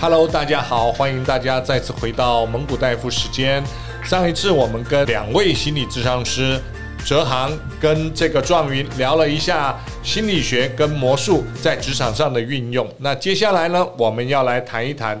Hello，大家好，欢迎大家再次回到蒙古大夫时间。上一次我们跟两位心理智商师哲航跟这个壮云聊了一下心理学跟魔术在职场上的运用。那接下来呢，我们要来谈一谈。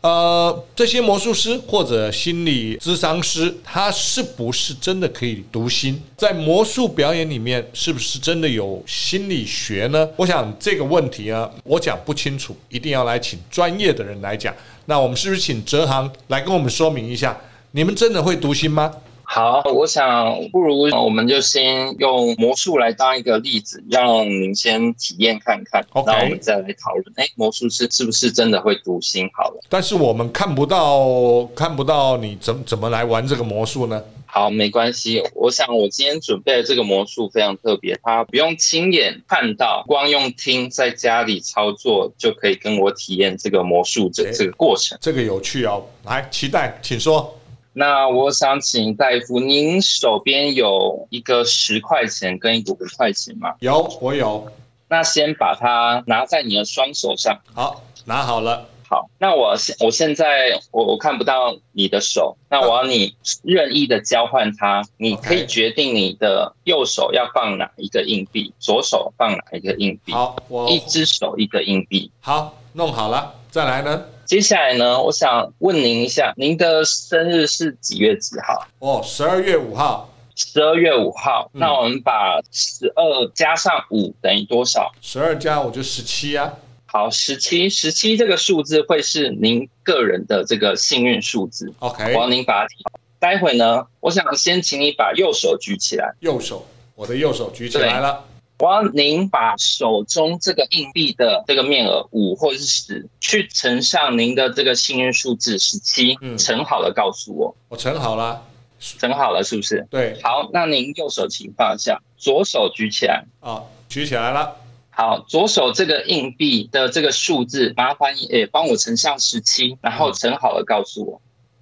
呃，这些魔术师或者心理咨商师，他是不是真的可以读心？在魔术表演里面，是不是真的有心理学呢？我想这个问题啊，我讲不清楚，一定要来请专业的人来讲。那我们是不是请哲航来跟我们说明一下？你们真的会读心吗？好，我想不如我们就先用魔术来当一个例子，让您先体验看看.然后我们再来讨论。哎，魔术师是不是真的会读心？好了，但是我们看不到，看不到你怎怎么来玩这个魔术呢？好，没关系。我想我今天准备的这个魔术非常特别，它不用亲眼看到，光用听，在家里操作就可以跟我体验这个魔术这这个过程。这个有趣哦，来，期待，请说。那我想请大夫，您手边有一个十块钱跟一个五块钱吗？有，我有。那先把它拿在你的双手上。好，拿好了。好，那我现我现在我我看不到你的手，那我要你任意的交换它，你可以决定你的右手要放哪一个硬币，左手放哪一个硬币。好，我一只手一个硬币。好，弄好了，再来呢？接下来呢，我想问您一下，您的生日是几月几号？哦，十二月五号。十二月五号，嗯，那我们把十二加上五等于多少？十二加五就十七啊。好，十七，十七这个数字会是您个人的这个幸运数字。OK，我要您把它提。待会呢，我想先请你把右手举起来。右手，我的右手举起来了。我要您把手中这个硬币的这个面额五或者是十，去乘上您的这个幸运数字十七，乘好了告诉我。我乘好了，乘好了是不是？对。好，那您右手请放下，左手举起来。啊，举起来了。好，左手这个硬币的这个数字，麻烦你诶帮我乘上十七，然后乘好了告诉我。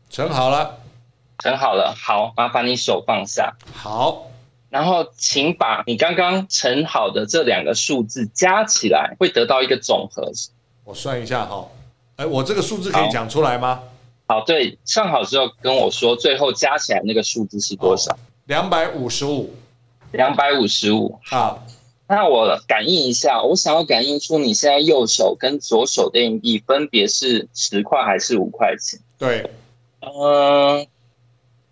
乘好了，乘好了。好，麻烦你手放下。好。然后，请把你刚刚乘好的这两个数字加起来，会得到一个总和。我算一下哈，哎，我这个数字可以讲出来吗？好，好，对，算好之后跟我说，最后加起来那个数字是多少？两百五十五，两百五十五。好，那我感应一下，我想要感应出你现在右手跟左手的硬币分别是十块还是五块钱？对，嗯。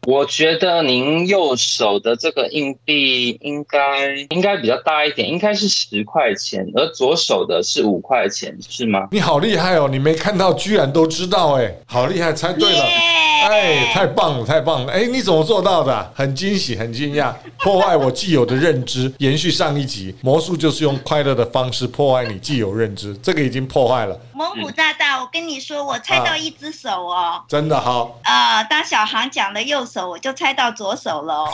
我觉得您右手的这个硬币应该应该比较大一点，应该是十块钱，而左手的是五块钱，是吗？你好厉害哦，你没看到居然都知道哎，好厉害，猜对了。哎，太棒了，太棒了！哎，你怎么做到的？很惊喜，很惊讶，破坏我既有的认知。延续上一集，魔术就是用快乐的方式破坏你既有认知，这个已经破坏了。蒙古大大，我跟你说，我猜到一只手哦，啊、真的好。呃，当小航讲的右手，我就猜到左手了。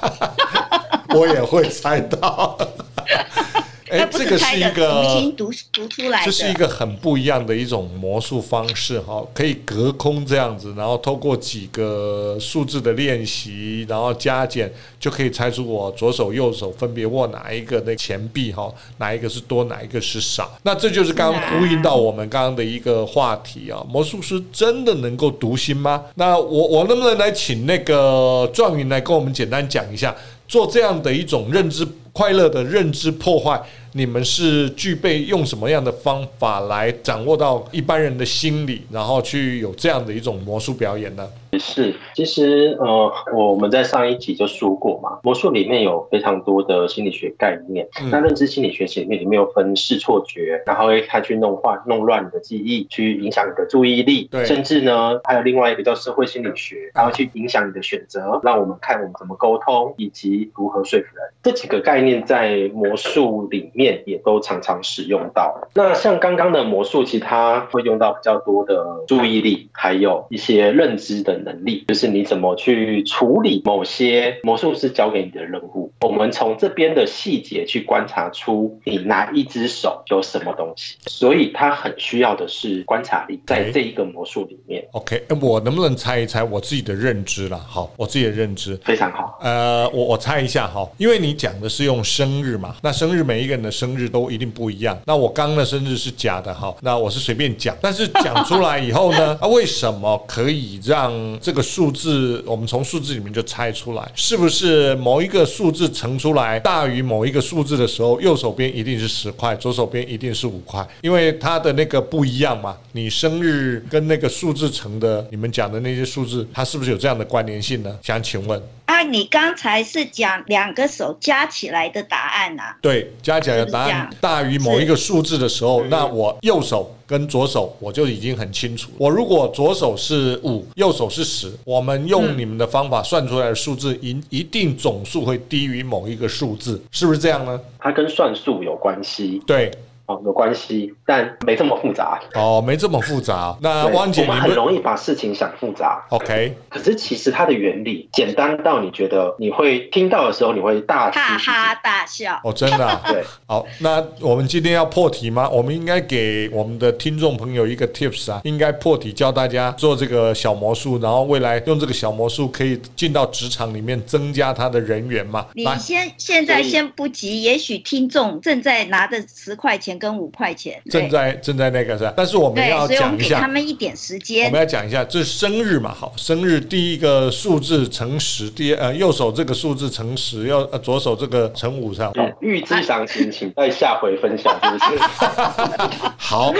我也会猜到。哎，这个是一个读读出来，这是一个很不一样的一种魔术方式哈，可以隔空这样子，然后透过几个数字的练习，然后加减，就可以猜出我左手右手分别握哪一个的钱币哈，哪一个是多，哪一个是少。那这就是刚刚呼应到我们刚刚的一个话题啊，魔术师真的能够读心吗？那我我能不能来请那个状元来跟我们简单讲一下，做这样的一种认知快乐的认知破坏？你们是具备用什么样的方法来掌握到一般人的心理，然后去有这样的一种魔术表演呢？是，其实呃，我们在上一集就说过嘛，魔术里面有非常多的心理学概念。嗯、那认知心理学里面里面有分视错觉，然后他去弄坏、弄乱你的记忆，去影响你的注意力。对，甚至呢，还有另外一个叫社会心理学，然后去影响你的选择，让我们看我们怎么沟通以及如何说服人。这几个概念在魔术里面也都常常使用到。那像刚刚的魔术，其实它会用到比较多的注意力，还有一些认知的。能力，就是你怎么去处理某些魔术师交给你的任务。我们从这边的细节去观察出你哪一只手有什么东西，所以他很需要的是观察力，在这一个魔术里面。OK，我能不能猜一猜我自己的认知了？好，我自己的认知非常好。呃，我我猜一下哈，因为你讲的是用生日嘛，那生日每一个人的生日都一定不一样。那我刚刚的生日是假的哈，那我是随便讲，但是讲出来以后呢，啊，为什么可以让这个数字，我们从数字里面就猜出来，是不是某一个数字乘出来大于某一个数字的时候，右手边一定是十块，左手边一定是五块，因为它的那个不一样嘛。你生日跟那个数字乘的，你们讲的那些数字，它是不是有这样的关联性呢？想请问。啊，你刚才是讲两个手加起来的答案啊？对，加起来的答案大于某一个数字的时候，那我右手跟左手我就已经很清楚。我如果左手是五，右手是十，我们用你们的方法算出来的数字，一一定总数会低于某一个数字，是不是这样呢？它跟算术有关系。对。有关系，但没这么复杂哦，没这么复杂。那汪姐，我们很容易把事情想复杂。OK，可是其实它的原理简单到你觉得你会听到的时候，你会大哈哈大笑。哦，真的啊？对。好，那我们今天要破题吗？我们应该给我们的听众朋友一个 tips 啊，应该破题教大家做这个小魔术，然后未来用这个小魔术可以进到职场里面增加他的人缘嘛。你先现在先不急，也许听众正在拿着十块钱。跟五块钱，正在正在那个是吧？但是我们要讲一下，给他们一点时间。我们要讲一下，这是生日嘛？好，生日第一个数字乘十，第呃右手这个数字乘十，要呃左手这个乘五上。好，预知详情，请在下回分享，是不是？好，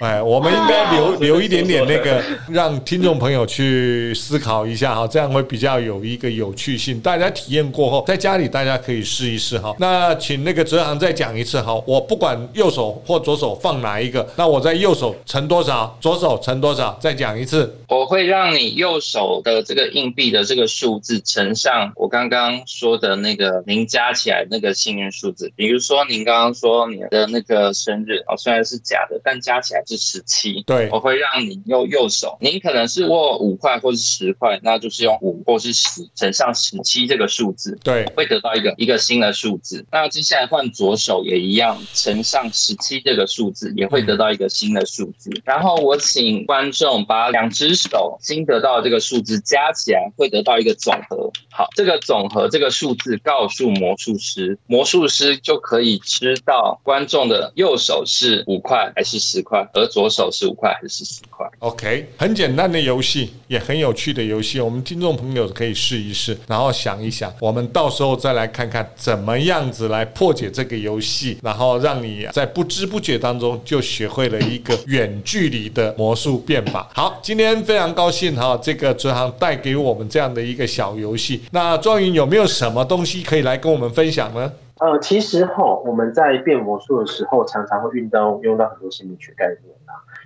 哎，我们应该留留一点点那个，让听众朋友去思考一下哈，这样会比较有一个有趣性。大家体验过后，在家里大家可以试一试哈。那请那个哲航再讲一次哈，我不管。右手或左手放哪一个？那我在右手乘多少？左手乘多少？再讲一次。我会让你右手的这个硬币的这个数字乘上我刚刚说的那个您加起来那个幸运数字。比如说您刚刚说你的那个生日哦，虽然是假的，但加起来是十七。对，我会让你用右手，您可能是握五块或是十块，那就是用五或是十乘上十七这个数字。对，会得到一个一个新的数字。那接下来换左手也一样乘上。十七这个数字也会得到一个新的数字，然后我请观众把两只手新得到的这个数字加起来，会得到一个总和。好，这个总和这个数字告诉魔术师，魔术师就可以知道观众的右手是五块还是十块，而左手是五块还是十块。OK，很简单的游戏，也很有趣的游戏，我们听众朋友可以试一试，然后想一想，我们到时候再来看看怎么样子来破解这个游戏，然后让你在不知不觉当中就学会了一个远距离的魔术变法。好，今天非常高兴哈，这个哲航带给我们这样的一个小游戏。那庄云有没有什么东西可以来跟我们分享呢？呃，其实哈，我们在变魔术的时候，常常会运到用到很多心理学概念。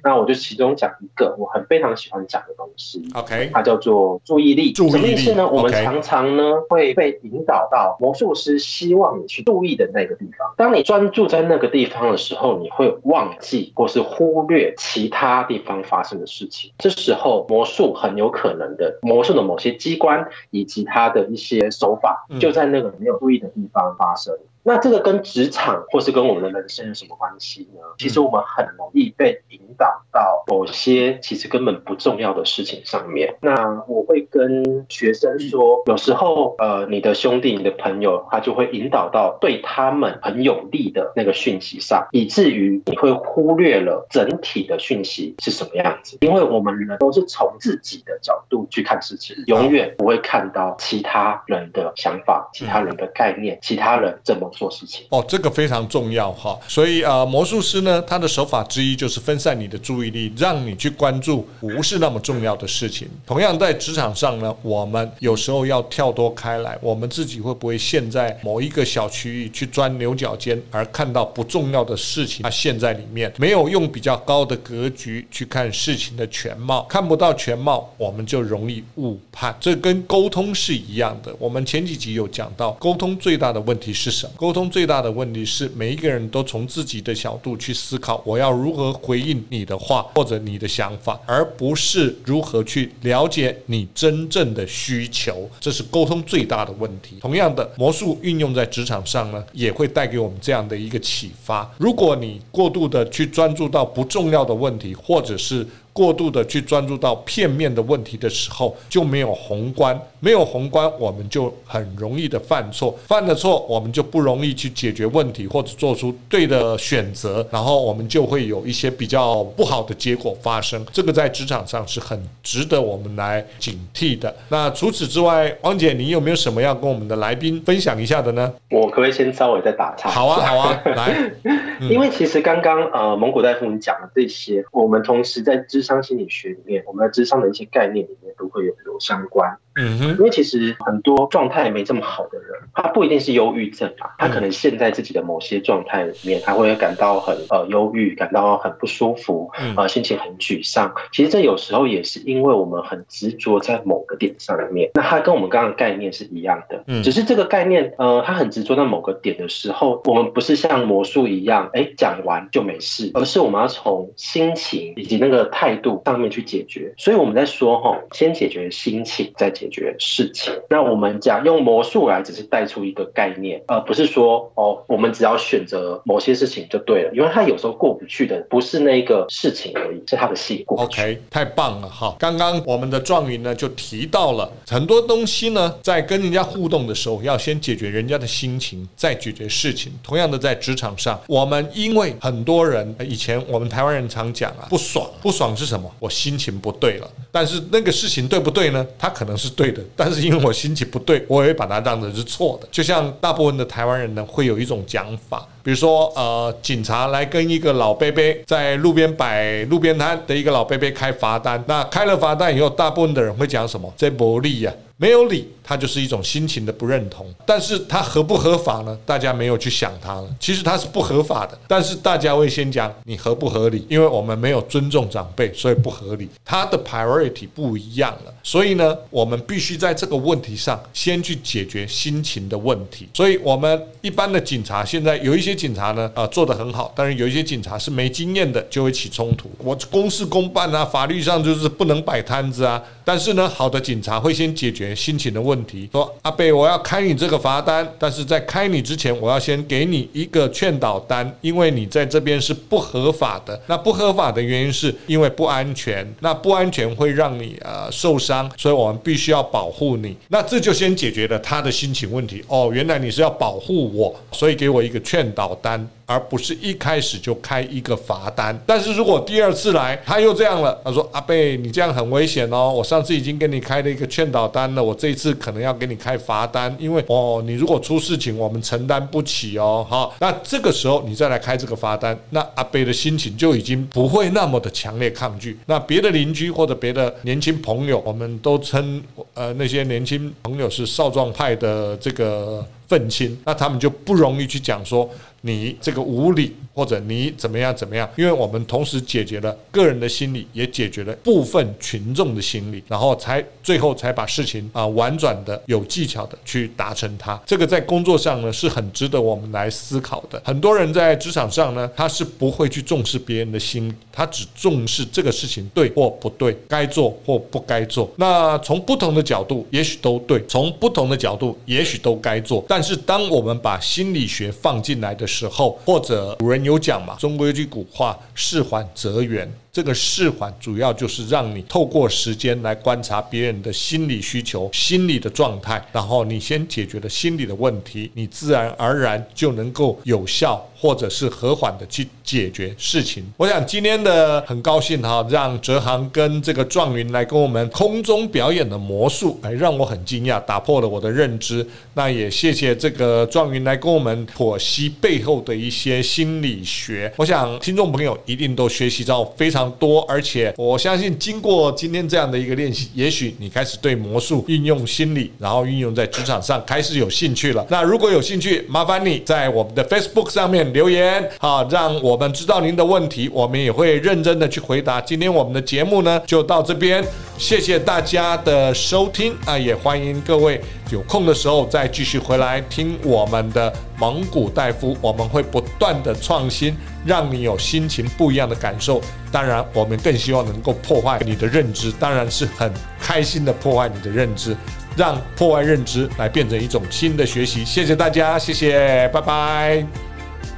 那我就其中讲一个我很非常喜欢讲的东西，OK，它叫做注意力。注意力什么意思呢我们常常呢会被引导到魔术师希望你去注意的那个地方。当你专注在那个地方的时候，你会忘记或是忽略其他地方发生的事情。这时候魔术很有可能的，魔术的某些机关以及它的一些手法，就在那个没有注意的地方发生。嗯那这个跟职场或是跟我们的人生有什么关系呢？其实我们很容易被引导到某些其实根本不重要的事情上面。那我会跟学生说，有时候呃，你的兄弟、你的朋友，他就会引导到对他们很有利的那个讯息上，以至于你会忽略了整体的讯息是什么样子。因为我们人都是从自己的角度去看事情，永远不会看到其他人的想法、其他人的概念、其他人怎么。做事情哦，这个非常重要哈。所以呃，魔术师呢，他的手法之一就是分散你你的注意力，让你去关注不是那么重要的事情。同样在职场上呢，我们有时候要跳脱开来，我们自己会不会陷在某一个小区域去钻牛角尖，而看到不重要的事情，它陷在里面，没有用比较高的格局去看事情的全貌，看不到全貌，我们就容易误判。这跟沟通是一样的。我们前几集有讲到，沟通最大的问题是什么？沟通最大的问题是，每一个人都从自己的角度去思考，我要如何回应你的话或者你的想法，而不是如何去了解你真正的需求。这是沟通最大的问题。同样的，魔术运用在职场上呢，也会带给我们这样的一个启发。如果你过度的去专注到不重要的问题，或者是过度的去专注到片面的问题的时候，就没有宏观，没有宏观，我们就很容易的犯错，犯了错，我们就不容易去解决问题或者做出对的选择，然后我们就会有一些比较不好的结果发生。这个在职场上是很值得我们来警惕的。那除此之外，汪姐，你有没有什么要跟我们的来宾分享一下的呢？我可不可以先稍微再打岔？好啊，好啊，来，嗯、因为其实刚刚呃，蒙古大夫你讲的这些，我们同时在咨商心理学里面，我们的智商的一些概念里面都会有有相关。嗯哼，因为其实很多状态没这么好的人，他不一定是忧郁症啊，他可能陷在自己的某些状态里面，他会感到很呃忧郁，感到很不舒服，呃，心情很沮丧。其实这有时候也是因为我们很执着在某个点上面。那他跟我们刚刚的概念是一样的，嗯只是这个概念，呃，他很执着在某个点的时候，我们不是像魔术一样，哎，讲完就没事，而是我们要从心情以及那个态度上面去解决。所以我们在说哈，先解决心情，在解。决事情，那我们讲用魔术来，只是带出一个概念，而不是说哦，我们只要选择某些事情就对了，因为他有时候过不去的不是那个事情而已，是他的戏过不去。OK，太棒了哈！刚刚我们的壮云呢就提到了很多东西呢，在跟人家互动的时候，要先解决人家的心情，再解决事情。同样的，在职场上，我们因为很多人以前我们台湾人常讲啊，不爽，不爽是什么？我心情不对了，但是那个事情对不对呢？他可能是。对的，但是因为我心情不对，我也会把它当成是错的。就像大部分的台湾人呢，会有一种讲法，比如说，呃，警察来跟一个老伯伯在路边摆路边摊的一个老伯伯开罚单，那开了罚单以后，大部分的人会讲什么？这没理呀，没有理。它就是一种心情的不认同，但是它合不合法呢？大家没有去想它了。其实它是不合法的，但是大家会先讲你合不合理，因为我们没有尊重长辈，所以不合理。它的 priority 不一样了，所以呢，我们必须在这个问题上先去解决心情的问题。所以，我们一般的警察现在有一些警察呢，啊、做得很好，但是有一些警察是没经验的，就会起冲突。我公事公办啊，法律上就是不能摆摊子啊。但是呢，好的警察会先解决心情的问题。说阿贝，我要开你这个罚单，但是在开你之前，我要先给你一个劝导单，因为你在这边是不合法的。那不合法的原因是因为不安全，那不安全会让你呃受伤，所以我们必须要保护你。那这就先解决了他的心情问题。哦，原来你是要保护我，所以给我一个劝导单。而不是一开始就开一个罚单，但是如果第二次来他又这样了，他说：“阿贝，你这样很危险哦，我上次已经给你开了一个劝导单了，我这一次可能要给你开罚单，因为哦，你如果出事情，我们承担不起哦。”好，那这个时候你再来开这个罚单，那阿贝的心情就已经不会那么的强烈抗拒。那别的邻居或者别的年轻朋友，我们都称呃那些年轻朋友是少壮派的这个愤青，那他们就不容易去讲说。你这个无理，或者你怎么样怎么样？因为我们同时解决了个人的心理，也解决了部分群众的心理，然后才最后才把事情啊婉转的、有技巧的去达成它。这个在工作上呢是很值得我们来思考的。很多人在职场上呢，他是不会去重视别人的心理，他只重视这个事情对或不对，该做或不该做。那从不同的角度，也许都对；从不同的角度，也许都该做。但是当我们把心理学放进来的时候，或者古人有讲嘛，中国有句古话“事缓则圆”。这个释缓主要就是让你透过时间来观察别人的心理需求、心理的状态，然后你先解决了心理的问题，你自然而然就能够有效或者是和缓的去解决事情。我想今天的很高兴哈，让哲航跟这个壮云来跟我们空中表演的魔术，哎，让我很惊讶，打破了我的认知。那也谢谢这个壮云来跟我们剖析背后的一些心理学。我想听众朋友一定都学习到非常。多，而且我相信，经过今天这样的一个练习，也许你开始对魔术运用心理，然后运用在职场上，开始有兴趣了。那如果有兴趣，麻烦你在我们的 Facebook 上面留言，好，让我们知道您的问题，我们也会认真的去回答。今天我们的节目呢，就到这边，谢谢大家的收听啊，也欢迎各位有空的时候再继续回来听我们的蒙古大夫，我们会不断的创新，让你有心情不一样的感受。当然，我们更希望能够破坏你的认知，当然是很开心的破坏你的认知，让破坏认知来变成一种新的学习。谢谢大家，谢谢，拜拜。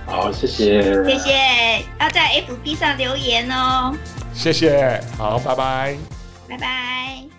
好，谢谢，谢谢，要在 FB 上留言哦。谢谢，好，拜拜，拜拜。